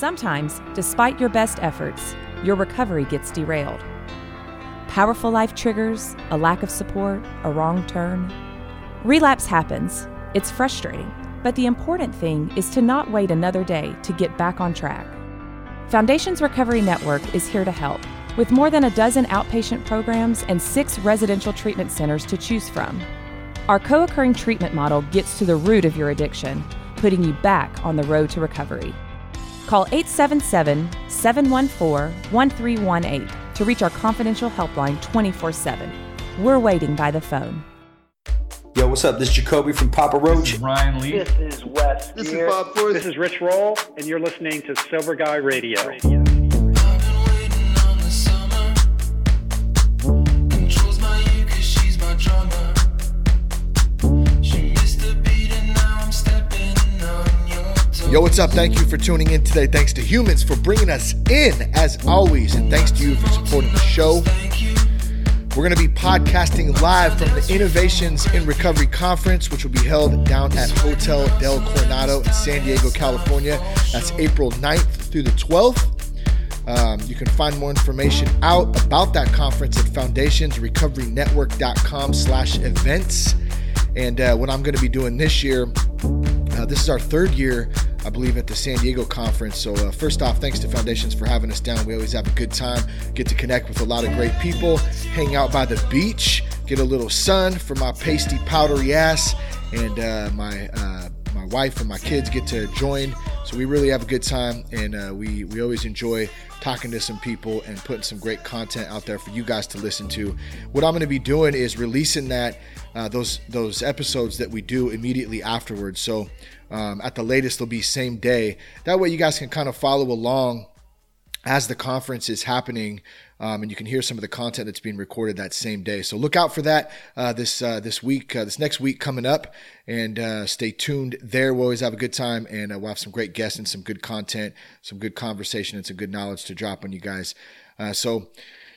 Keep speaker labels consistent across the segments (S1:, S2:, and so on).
S1: Sometimes, despite your best efforts, your recovery gets derailed. Powerful life triggers, a lack of support, a wrong turn. Relapse happens. It's frustrating, but the important thing is to not wait another day to get back on track. Foundations Recovery Network is here to help, with more than a dozen outpatient programs and six residential treatment centers to choose from. Our co occurring treatment model gets to the root of your addiction, putting you back on the road to recovery. Call 877 714 1318 to reach our confidential helpline 24 7. We're waiting by the phone.
S2: Yo, what's up? This is Jacoby from Papa Roach.
S3: Ryan Lee.
S4: This is Wes.
S5: This
S4: here.
S5: is Bob Forrest.
S6: This is Rich Roll, and you're listening to Sober Guy Radio.
S5: Yo, what's up? Thank you for tuning in today. Thanks to humans for bringing us in as always. And thanks to you for supporting the show. We're going to be podcasting live from the Innovations in Recovery Conference, which will be held down at Hotel Del Coronado in San Diego, California. That's April 9th through the 12th. Um, you can find more information out about that conference at foundationsrecoverynetwork.com slash events. And uh, what I'm going to be doing this year, uh, this is our third year, I believe, at the San Diego conference. So, uh, first off, thanks to Foundations for having us down. We always have a good time, get to connect with a lot of great people, hang out by the beach, get a little sun for my pasty, powdery ass, and uh, my uh, my wife and my kids get to join. So we really have a good time, and uh, we we always enjoy talking to some people and putting some great content out there for you guys to listen to. What I'm going to be doing is releasing that uh, those those episodes that we do immediately afterwards. So um, at the latest, they'll be same day. That way, you guys can kind of follow along as the conference is happening, um, and you can hear some of the content that's being recorded that same day. So look out for that uh, this uh, this week, uh, this next week coming up, and uh, stay tuned there. We'll always have a good time, and uh, we'll have some great guests and some good content, some good conversation, and some good knowledge to drop on you guys. Uh, so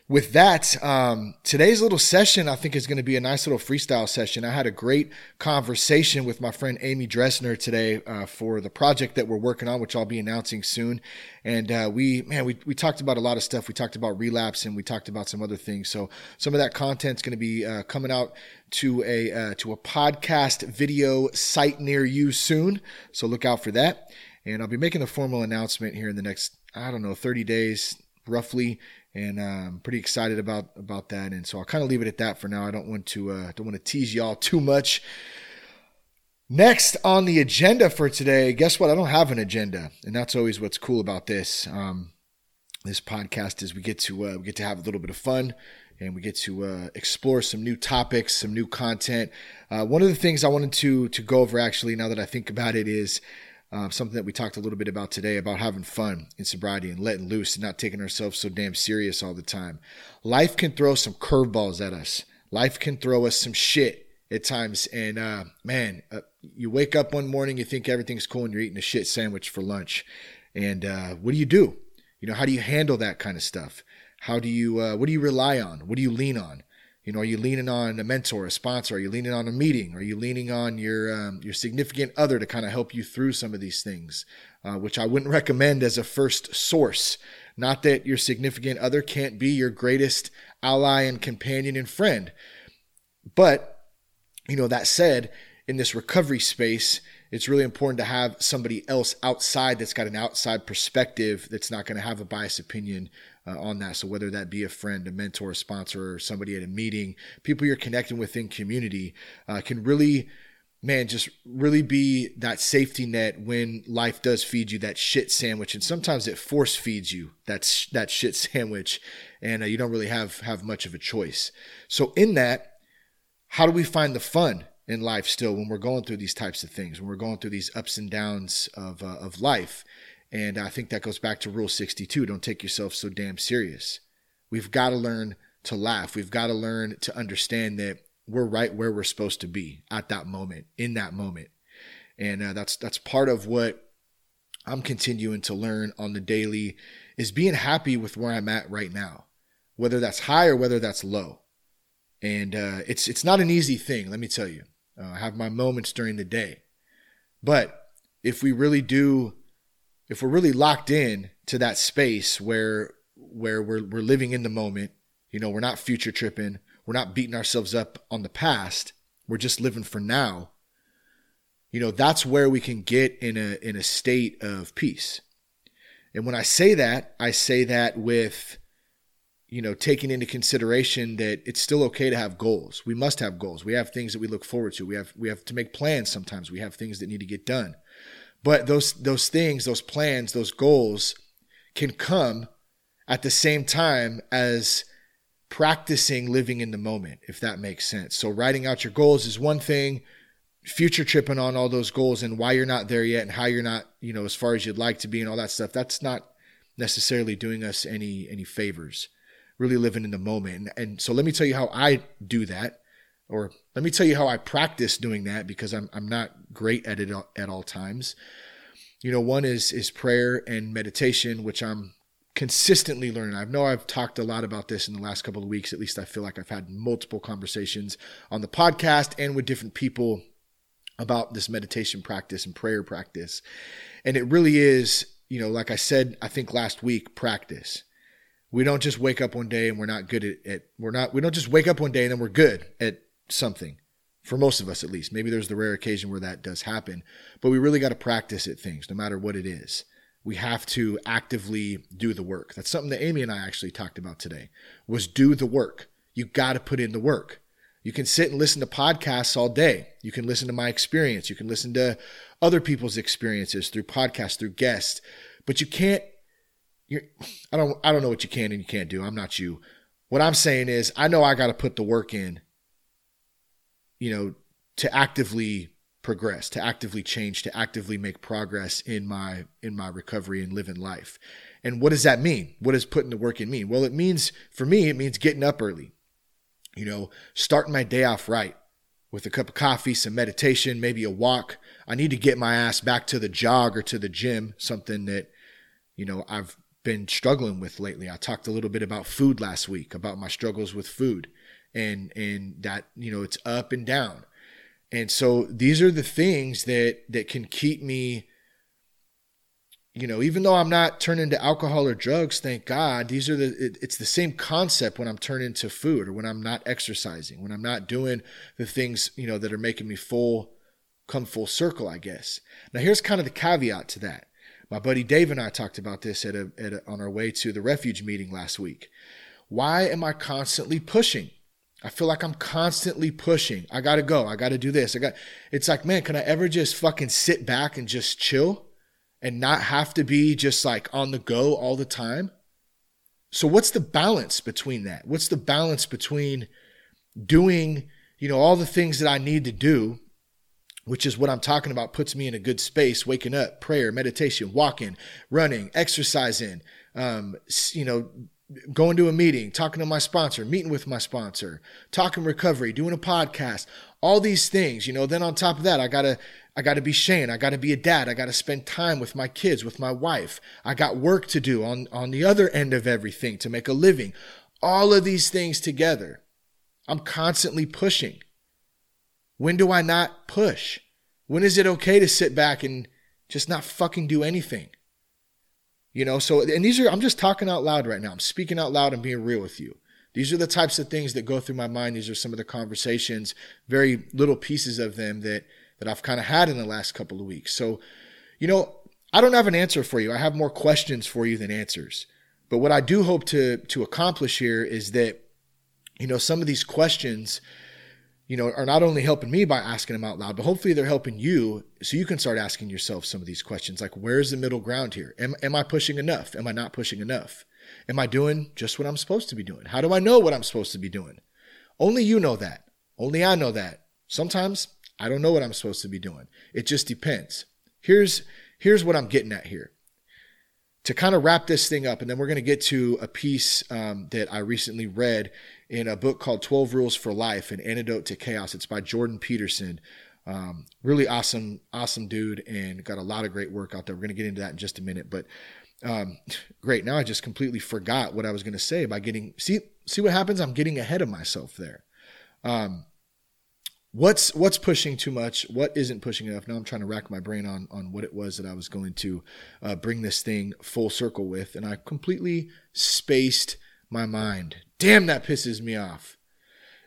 S5: with that, um, today's little session, I think, is going to be a nice little freestyle session. I had a great conversation with my friend Amy Dresner today uh, for the project that we're working on, which I'll be announcing soon. And uh, we, man, we, we talked about a lot of stuff. We talked about relapse and we talked about some other things. So some of that content's going to be uh, coming out to a uh, to a podcast video site near you soon. So look out for that. And I'll be making a formal announcement here in the next, I don't know, 30 days roughly and I'm pretty excited about about that. And so I'll kind of leave it at that for now. I don't want to uh, don't want to tease y'all too much. Next on the agenda for today, guess what? I don't have an agenda, and that's always what's cool about this. Um, this podcast is we get to uh, we get to have a little bit of fun, and we get to uh, explore some new topics, some new content. Uh, one of the things I wanted to to go over actually, now that I think about it, is um, something that we talked a little bit about today about having fun in sobriety and letting loose and not taking ourselves so damn serious all the time. Life can throw some curveballs at us. Life can throw us some shit at times. And uh, man, uh, you wake up one morning, you think everything's cool, and you're eating a shit sandwich for lunch. And uh, what do you do? You know, how do you handle that kind of stuff? How do you? Uh, what do you rely on? What do you lean on? You know, are you leaning on a mentor, a sponsor? Are you leaning on a meeting? Are you leaning on your um, your significant other to kind of help you through some of these things? Uh, which I wouldn't recommend as a first source. Not that your significant other can't be your greatest ally and companion and friend, but you know that said, in this recovery space, it's really important to have somebody else outside that's got an outside perspective that's not going to have a biased opinion uh, on that. So whether that be a friend, a mentor, a sponsor, or somebody at a meeting, people you're connecting with in community uh, can really, man, just really be that safety net when life does feed you that shit sandwich, and sometimes it force feeds you that sh- that shit sandwich, and uh, you don't really have have much of a choice. So in that, how do we find the fun? in life still when we're going through these types of things when we're going through these ups and downs of uh, of life and I think that goes back to rule 62 don't take yourself so damn serious. We've got to learn to laugh. We've got to learn to understand that we're right where we're supposed to be at that moment, in that moment. And uh, that's that's part of what I'm continuing to learn on the daily is being happy with where I'm at right now, whether that's high or whether that's low. And uh, it's it's not an easy thing, let me tell you. Uh, I have my moments during the day, but if we really do if we're really locked in to that space where where we're we're living in the moment, you know, we're not future tripping, we're not beating ourselves up on the past, we're just living for now. You know, that's where we can get in a in a state of peace. And when I say that, I say that with you know, taking into consideration that it's still okay to have goals. We must have goals. We have things that we look forward to. We have we have to make plans sometimes. We have things that need to get done. But those those things, those plans, those goals can come at the same time as practicing living in the moment, if that makes sense. So writing out your goals is one thing, future tripping on all those goals and why you're not there yet and how you're not, you know, as far as you'd like to be and all that stuff. That's not necessarily doing us any any favors really living in the moment. And, and so let me tell you how I do that, or let me tell you how I practice doing that because I'm I'm not great at it at all times. You know, one is is prayer and meditation, which I'm consistently learning. I know I've talked a lot about this in the last couple of weeks. At least I feel like I've had multiple conversations on the podcast and with different people about this meditation practice and prayer practice. And it really is, you know, like I said, I think last week, practice we don't just wake up one day and we're not good at, at we're not we don't just wake up one day and then we're good at something for most of us at least maybe there's the rare occasion where that does happen but we really got to practice at things no matter what it is we have to actively do the work that's something that amy and i actually talked about today was do the work you got to put in the work you can sit and listen to podcasts all day you can listen to my experience you can listen to other people's experiences through podcasts through guests but you can't you're, I don't I don't know what you can and you can't do. I'm not you. What I'm saying is I know I got to put the work in. You know, to actively progress, to actively change, to actively make progress in my in my recovery and living life. And what does that mean? What does putting the work in mean? Well, it means for me, it means getting up early. You know, starting my day off right with a cup of coffee, some meditation, maybe a walk. I need to get my ass back to the jog or to the gym, something that you know I've been struggling with lately. I talked a little bit about food last week, about my struggles with food and and that, you know, it's up and down. And so these are the things that that can keep me you know, even though I'm not turning to alcohol or drugs, thank God, these are the it, it's the same concept when I'm turning to food or when I'm not exercising, when I'm not doing the things, you know, that are making me full come full circle, I guess. Now here's kind of the caveat to that my buddy Dave and I talked about this at a, at a, on our way to the refuge meeting last week. Why am I constantly pushing? I feel like I'm constantly pushing. I got to go. I got to do this. I got It's like, man, can I ever just fucking sit back and just chill and not have to be just like on the go all the time? So what's the balance between that? What's the balance between doing, you know, all the things that I need to do which is what I'm talking about, puts me in a good space, waking up, prayer, meditation, walking, running, exercising, um, you know, going to a meeting, talking to my sponsor, meeting with my sponsor, talking recovery, doing a podcast, all these things, you know, then on top of that, I gotta, I gotta be Shane. I gotta be a dad. I gotta spend time with my kids, with my wife. I got work to do on, on the other end of everything to make a living. All of these things together. I'm constantly pushing. When do I not push? When is it okay to sit back and just not fucking do anything? You know, so, and these are, I'm just talking out loud right now. I'm speaking out loud and being real with you. These are the types of things that go through my mind. These are some of the conversations, very little pieces of them that, that I've kind of had in the last couple of weeks. So, you know, I don't have an answer for you. I have more questions for you than answers. But what I do hope to, to accomplish here is that, you know, some of these questions, you know, are not only helping me by asking them out loud, but hopefully they're helping you so you can start asking yourself some of these questions like, where's the middle ground here? Am, am I pushing enough? Am I not pushing enough? Am I doing just what I'm supposed to be doing? How do I know what I'm supposed to be doing? Only you know that. Only I know that. Sometimes I don't know what I'm supposed to be doing. It just depends. Here's here's what I'm getting at here. To kind of wrap this thing up, and then we're going to get to a piece um, that I recently read in a book called 12 Rules for Life An Antidote to Chaos. It's by Jordan Peterson. Um, really awesome, awesome dude, and got a lot of great work out there. We're going to get into that in just a minute, but um, great. Now I just completely forgot what I was going to say by getting see see what happens. I'm getting ahead of myself there. Um, what's what's pushing too much what isn't pushing enough now i'm trying to rack my brain on on what it was that i was going to uh, bring this thing full circle with and i completely spaced my mind damn that pisses me off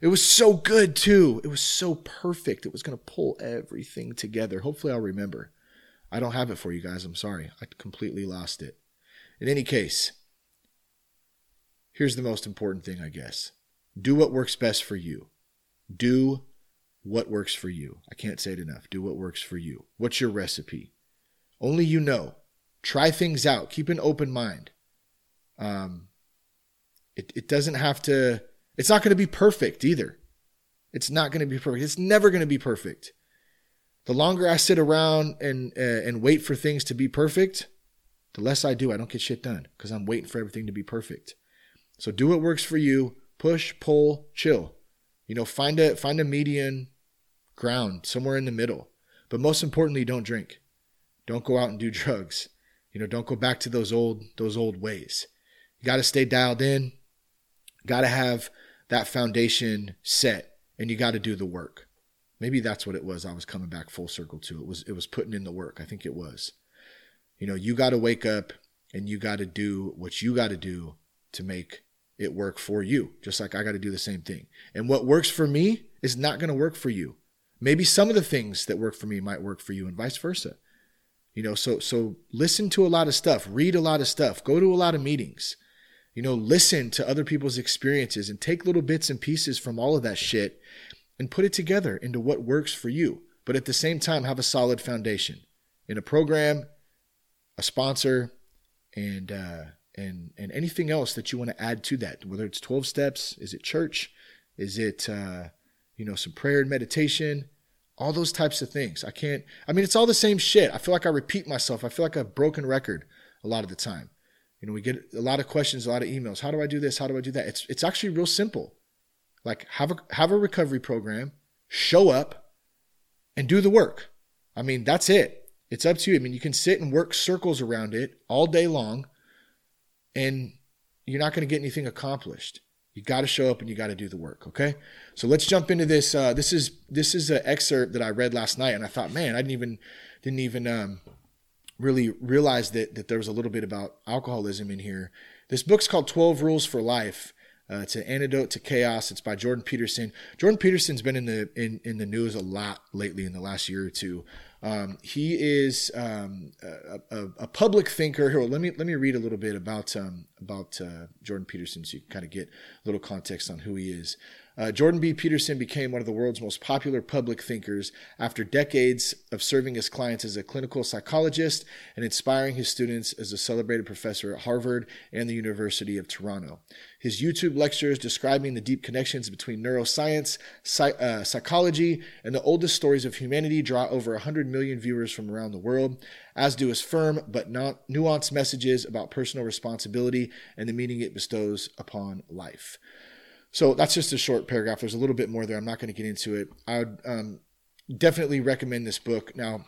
S5: it was so good too it was so perfect it was going to pull everything together hopefully i'll remember i don't have it for you guys i'm sorry i completely lost it in any case here's the most important thing i guess do what works best for you do what works for you. I can't say it enough. Do what works for you. What's your recipe? Only you know. Try things out. Keep an open mind. Um, it, it doesn't have to, it's not going to be perfect either. It's not going to be perfect. It's never going to be perfect. The longer I sit around and, uh, and wait for things to be perfect, the less I do. I don't get shit done because I'm waiting for everything to be perfect. So do what works for you. Push, pull, chill. You know, find a find a median ground, somewhere in the middle. But most importantly, don't drink. Don't go out and do drugs. You know, don't go back to those old those old ways. You got to stay dialed in. Got to have that foundation set and you got to do the work. Maybe that's what it was I was coming back full circle to. It was it was putting in the work. I think it was. You know, you got to wake up and you got to do what you got to do to make it work for you, just like I got to do the same thing. And what works for me is not going to work for you. Maybe some of the things that work for me might work for you and vice versa. You know, so so listen to a lot of stuff, read a lot of stuff, go to a lot of meetings. You know, listen to other people's experiences and take little bits and pieces from all of that shit and put it together into what works for you. But at the same time, have a solid foundation in a program, a sponsor, and uh, and and anything else that you want to add to that. Whether it's twelve steps, is it church, is it uh, you know, some prayer and meditation, all those types of things. I can't, I mean, it's all the same shit. I feel like I repeat myself. I feel like a broken record a lot of the time. You know, we get a lot of questions, a lot of emails. How do I do this? How do I do that? It's, it's actually real simple. Like have a, have a recovery program, show up and do the work. I mean, that's it. It's up to you. I mean, you can sit and work circles around it all day long and you're not going to get anything accomplished. You got to show up and you got to do the work. Okay. So let's jump into this. Uh, this is this is an excerpt that I read last night, and I thought, man, I didn't even didn't even um, really realized that that there was a little bit about alcoholism in here. This book's called Twelve Rules for Life. Uh, it's an antidote to chaos. It's by Jordan Peterson. Jordan Peterson's been in the in, in the news a lot lately in the last year or two. Um, he is um, a, a, a, public thinker. Here, let me let me read a little bit about um, about uh, Jordan Peterson, so you can kind of get a little context on who he is. Uh, Jordan B. Peterson became one of the world's most popular public thinkers after decades of serving his clients as a clinical psychologist and inspiring his students as a celebrated professor at Harvard and the University of Toronto. His YouTube lectures describing the deep connections between neuroscience, psych- uh, psychology, and the oldest stories of humanity draw over 100 million viewers from around the world, as do his firm but not nuanced messages about personal responsibility and the meaning it bestows upon life. So that's just a short paragraph. There's a little bit more there. I'm not going to get into it. I would um, definitely recommend this book. Now,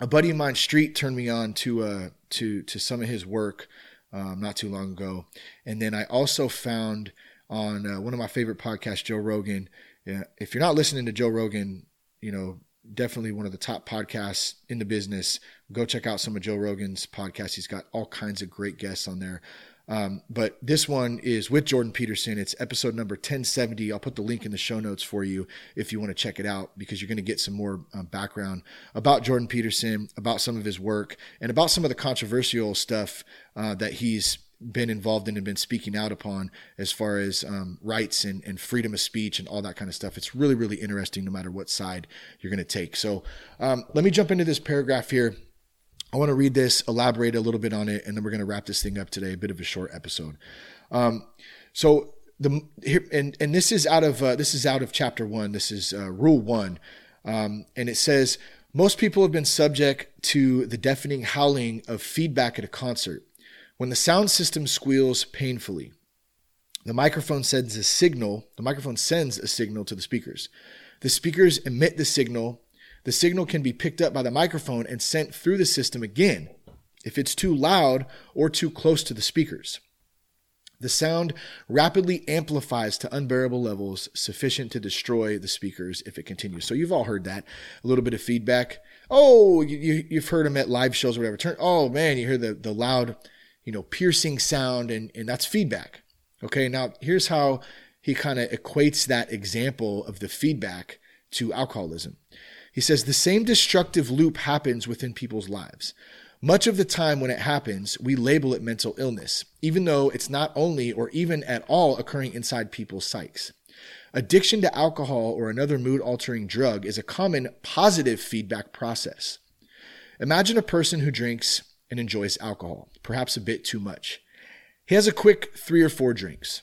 S5: a buddy of mine, Street, turned me on to uh, to to some of his work um, not too long ago, and then I also found on uh, one of my favorite podcasts, Joe Rogan. Uh, if you're not listening to Joe Rogan, you know definitely one of the top podcasts in the business. Go check out some of Joe Rogan's podcasts. He's got all kinds of great guests on there. Um, but this one is with Jordan Peterson. It's episode number 1070. I'll put the link in the show notes for you if you want to check it out because you're going to get some more um, background about Jordan Peterson, about some of his work, and about some of the controversial stuff uh, that he's been involved in and been speaking out upon as far as um, rights and, and freedom of speech and all that kind of stuff. It's really, really interesting no matter what side you're going to take. So um, let me jump into this paragraph here. I want to read this, elaborate a little bit on it, and then we're going to wrap this thing up today. A bit of a short episode. Um, so the here and and this is out of uh, this is out of chapter one. This is uh, rule one, um, and it says most people have been subject to the deafening howling of feedback at a concert when the sound system squeals painfully. The microphone sends a signal. The microphone sends a signal to the speakers. The speakers emit the signal the signal can be picked up by the microphone and sent through the system again if it's too loud or too close to the speakers. The sound rapidly amplifies to unbearable levels sufficient to destroy the speakers if it continues. So you've all heard that. A little bit of feedback. Oh, you, you've heard them at live shows or whatever. Turn, oh man, you hear the, the loud, you know, piercing sound and, and that's feedback. Okay. Now here's how he kind of equates that example of the feedback to alcoholism. He says the same destructive loop happens within people's lives. Much of the time when it happens, we label it mental illness, even though it's not only or even at all occurring inside people's psyches. Addiction to alcohol or another mood altering drug is a common positive feedback process. Imagine a person who drinks and enjoys alcohol, perhaps a bit too much. He has a quick three or four drinks.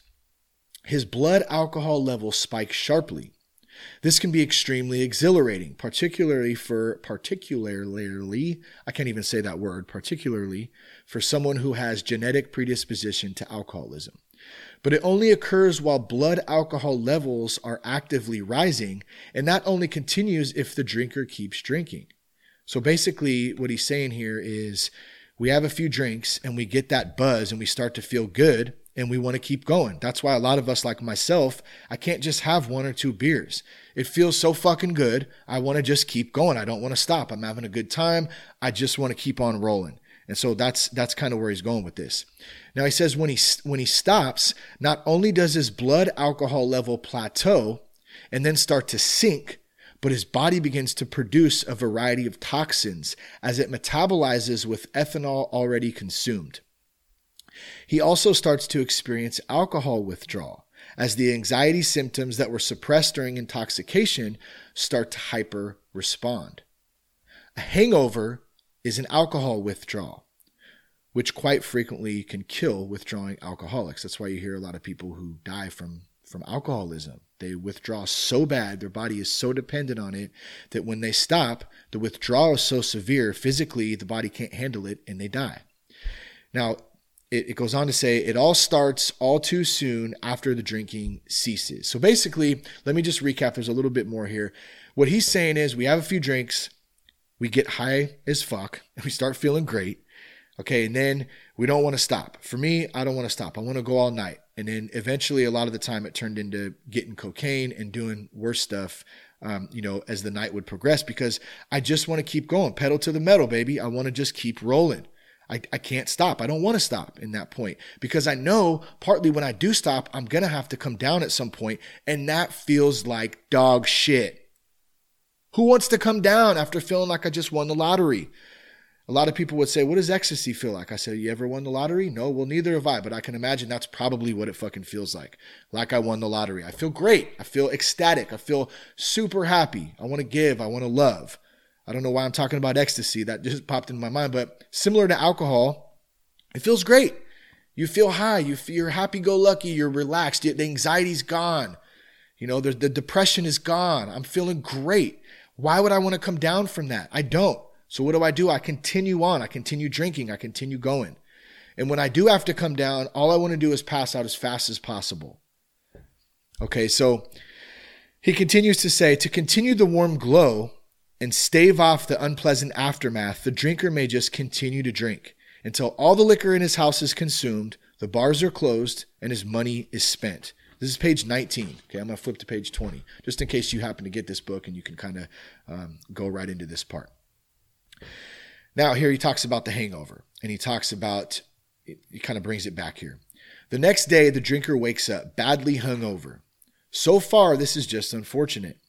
S5: His blood alcohol level spikes sharply this can be extremely exhilarating, particularly for particularly I can't even say that word, particularly for someone who has genetic predisposition to alcoholism. But it only occurs while blood alcohol levels are actively rising, and that only continues if the drinker keeps drinking. So basically, what he's saying here is we have a few drinks and we get that buzz and we start to feel good and we want to keep going. That's why a lot of us, like myself, I can't just have one or two beers. It feels so fucking good. I want to just keep going. I don't want to stop. I'm having a good time. I just want to keep on rolling. And so that's that's kind of where he's going with this. Now he says when he when he stops, not only does his blood alcohol level plateau and then start to sink, but his body begins to produce a variety of toxins as it metabolizes with ethanol already consumed. He also starts to experience alcohol withdrawal as the anxiety symptoms that were suppressed during intoxication start to hyper respond. A hangover is an alcohol withdrawal, which quite frequently can kill withdrawing alcoholics. That's why you hear a lot of people who die from, from alcoholism. They withdraw so bad, their body is so dependent on it that when they stop, the withdrawal is so severe, physically, the body can't handle it and they die. Now, it, it goes on to say it all starts all too soon after the drinking ceases. So basically, let me just recap. There's a little bit more here. What he's saying is we have a few drinks, we get high as fuck, and we start feeling great. Okay, and then we don't want to stop. For me, I don't want to stop. I want to go all night. And then eventually, a lot of the time, it turned into getting cocaine and doing worse stuff um, you know, as the night would progress because I just want to keep going, pedal to the metal, baby. I want to just keep rolling. I, I can't stop. I don't want to stop in that point because I know partly when I do stop, I'm going to have to come down at some point, and that feels like dog shit. Who wants to come down after feeling like I just won the lottery? A lot of people would say, What does ecstasy feel like? I said, You ever won the lottery? No, well, neither have I, but I can imagine that's probably what it fucking feels like. Like I won the lottery. I feel great. I feel ecstatic. I feel super happy. I want to give. I want to love. I don't know why I'm talking about ecstasy. That just popped in my mind. But similar to alcohol, it feels great. You feel high. You feel, you're happy go lucky. You're relaxed. The anxiety's gone. You know, the, the depression is gone. I'm feeling great. Why would I want to come down from that? I don't. So what do I do? I continue on. I continue drinking. I continue going. And when I do have to come down, all I want to do is pass out as fast as possible. Okay, so he continues to say to continue the warm glow, and stave off the unpleasant aftermath, the drinker may just continue to drink until all the liquor in his house is consumed, the bars are closed, and his money is spent. This is page 19. Okay, I'm going to flip to page 20, just in case you happen to get this book and you can kind of um, go right into this part. Now, here he talks about the hangover, and he talks about, he kind of brings it back here. The next day, the drinker wakes up badly hungover. So far, this is just unfortunate.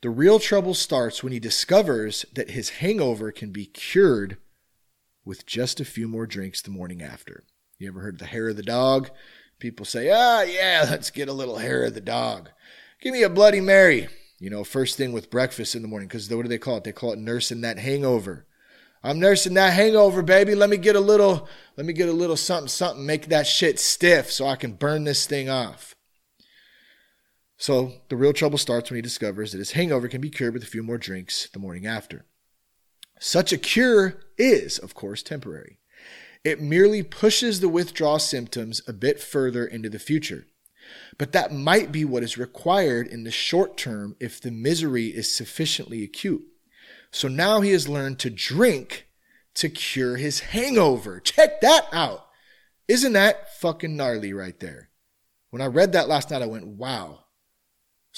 S5: The real trouble starts when he discovers that his hangover can be cured with just a few more drinks the morning after. You ever heard the hair of the dog? People say, ah, yeah, let's get a little hair of the dog. Give me a Bloody Mary. You know, first thing with breakfast in the morning, because what do they call it? They call it nursing that hangover. I'm nursing that hangover, baby. Let me get a little, let me get a little something, something, make that shit stiff so I can burn this thing off. So the real trouble starts when he discovers that his hangover can be cured with a few more drinks the morning after. Such a cure is, of course, temporary. It merely pushes the withdrawal symptoms a bit further into the future. But that might be what is required in the short term if the misery is sufficiently acute. So now he has learned to drink to cure his hangover. Check that out. Isn't that fucking gnarly right there? When I read that last night, I went, wow.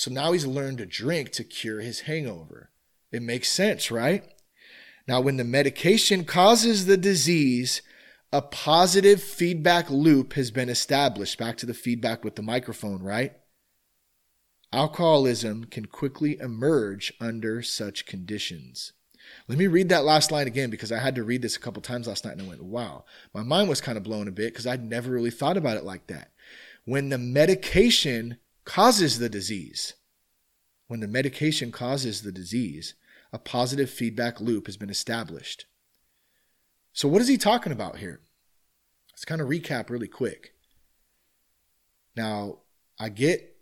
S5: So now he's learned to drink to cure his hangover. It makes sense, right? Now, when the medication causes the disease, a positive feedback loop has been established. Back to the feedback with the microphone, right? Alcoholism can quickly emerge under such conditions. Let me read that last line again because I had to read this a couple times last night and I went, wow. My mind was kind of blown a bit because I'd never really thought about it like that. When the medication causes the disease, when the medication causes the disease, a positive feedback loop has been established. So, what is he talking about here? Let's kind of recap really quick. Now, I get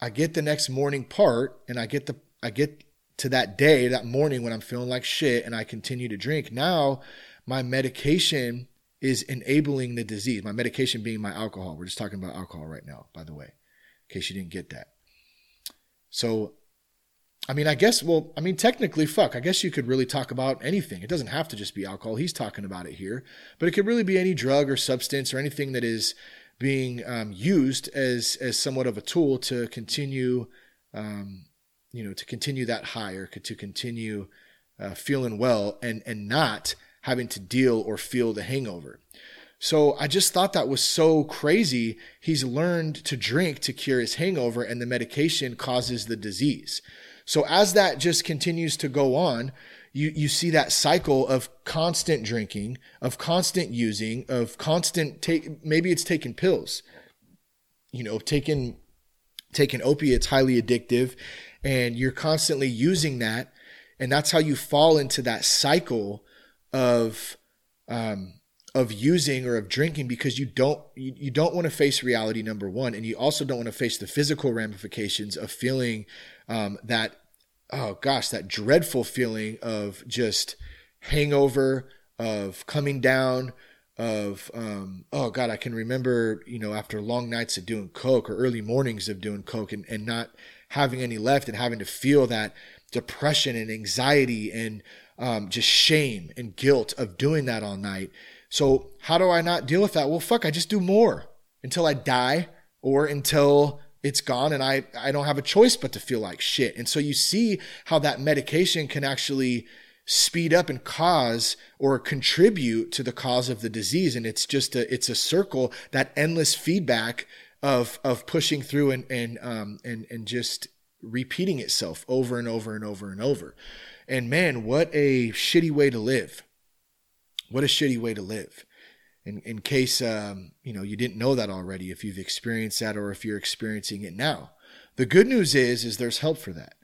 S5: I get the next morning part and I get the I get to that day, that morning when I'm feeling like shit and I continue to drink. Now, my medication is enabling the disease. My medication being my alcohol. We're just talking about alcohol right now, by the way, in case you didn't get that. So I mean, I guess, well, I mean, technically, fuck, I guess you could really talk about anything. It doesn't have to just be alcohol. He's talking about it here, but it could really be any drug or substance or anything that is being um, used as, as somewhat of a tool to continue, um, you know, to continue that high or to continue uh, feeling well and, and not having to deal or feel the hangover. So I just thought that was so crazy. He's learned to drink to cure his hangover, and the medication causes the disease. So as that just continues to go on, you, you see that cycle of constant drinking, of constant using, of constant take, maybe it's taking pills, you know, taking, taking opiates, highly addictive, and you're constantly using that. And that's how you fall into that cycle of, um, of using or of drinking because you don't you, you don't want to face reality number one and you also don't want to face the physical ramifications of feeling um, that oh gosh, that dreadful feeling of just hangover, of coming down, of um, oh god, I can remember you know after long nights of doing coke or early mornings of doing coke and, and not having any left and having to feel that depression and anxiety and um, just shame and guilt of doing that all night. So how do I not deal with that? Well, fuck, I just do more until I die or until it's gone and I, I don't have a choice but to feel like shit. And so you see how that medication can actually speed up and cause or contribute to the cause of the disease. And it's just a, it's a circle, that endless feedback of, of pushing through and, and, um, and, and just repeating itself over and over and over and over. And man, what a shitty way to live. What a shitty way to live. In, in case um, you know you didn't know that already if you've experienced that or if you're experiencing it now. The good news is is there's help for that.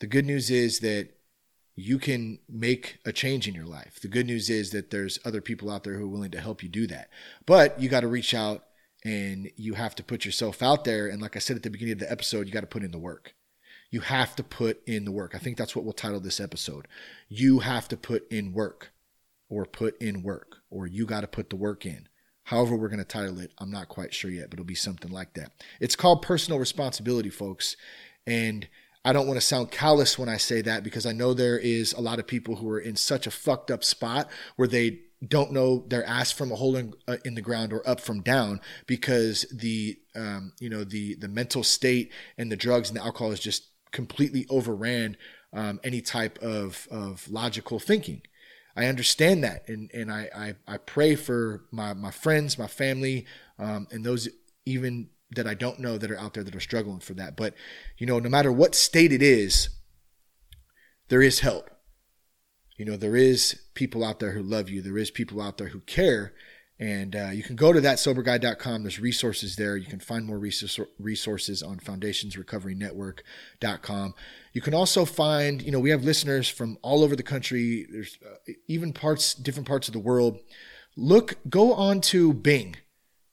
S5: The good news is that you can make a change in your life. The good news is that there's other people out there who are willing to help you do that. But you got to reach out and you have to put yourself out there. And like i said at the beginning of the episode you got to put in the work. You have to put in the work. I think that's what we'll title this episode. You have to put in work or put in work, or you got to put the work in. However, we're going to title it, I'm not quite sure yet, but it'll be something like that. It's called personal responsibility, folks. And I don't want to sound callous when I say that because I know there is a lot of people who are in such a fucked up spot where they don't know their ass from a hole in, uh, in the ground or up from down because the um, you know the the mental state and the drugs and the alcohol has just completely overran um, any type of of logical thinking. I understand that, and and I I, I pray for my my friends, my family, um, and those even that I don't know that are out there that are struggling for that. But you know, no matter what state it is, there is help. You know, there is people out there who love you. There is people out there who care. And uh, you can go to thatsoberguy.com. There's resources there. You can find more resources on foundationsrecoverynetwork.com. You can also find, you know, we have listeners from all over the country. There's uh, even parts, different parts of the world. Look, go on to Bing.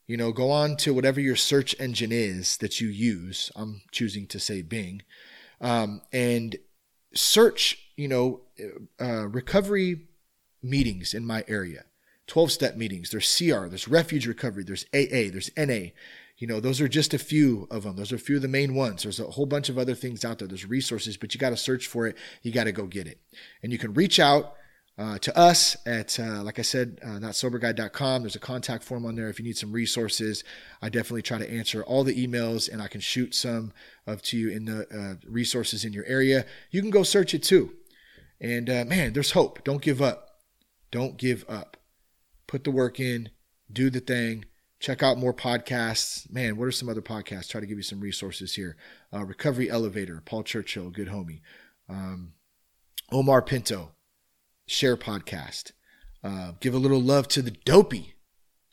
S5: You know, go on to whatever your search engine is that you use. I'm choosing to say Bing, um, and search. You know, uh, recovery meetings in my area. 12 step meetings. There's CR, there's refuge recovery, there's AA, there's NA. You know, those are just a few of them. Those are a few of the main ones. There's a whole bunch of other things out there. There's resources, but you got to search for it. You got to go get it. And you can reach out uh, to us at, uh, like I said, uh. There's a contact form on there if you need some resources. I definitely try to answer all the emails and I can shoot some of to you in the uh, resources in your area. You can go search it too. And uh, man, there's hope. Don't give up. Don't give up. Put the work in, do the thing. Check out more podcasts. Man, what are some other podcasts? Try to give you some resources here. Uh, Recovery Elevator, Paul Churchill, good homie. Um, Omar Pinto, Share Podcast. Uh, give a little love to the Dopey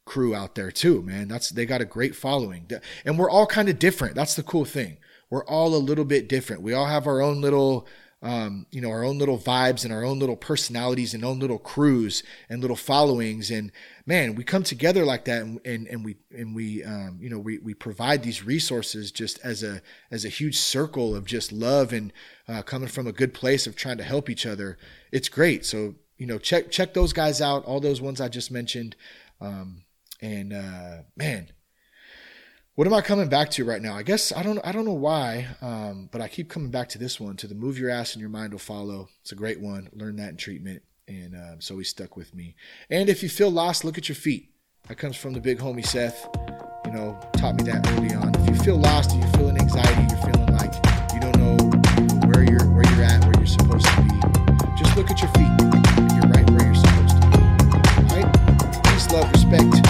S5: crew out there too, man. That's they got a great following, and we're all kind of different. That's the cool thing. We're all a little bit different. We all have our own little um, you know, our own little vibes and our own little personalities and own little crews and little followings. And man, we come together like that and, and, and we, and we, um, you know, we, we provide these resources just as a, as a huge circle of just love and uh, coming from a good place of trying to help each other. It's great. So, you know, check, check those guys out. All those ones I just mentioned. Um, and, uh, man, what am I coming back to right now? I guess I don't I don't know why, um, but I keep coming back to this one to the move your ass and your mind will follow. It's a great one. Learn that in treatment, and um, so he stuck with me. And if you feel lost, look at your feet. That comes from the big homie Seth. You know, taught me that early on. If you feel lost, you're feeling anxiety, you're feeling like you don't know where you're where you're at, where you're supposed to be. Just look at your feet. You're right where you're supposed to be. All right? Peace, love, respect.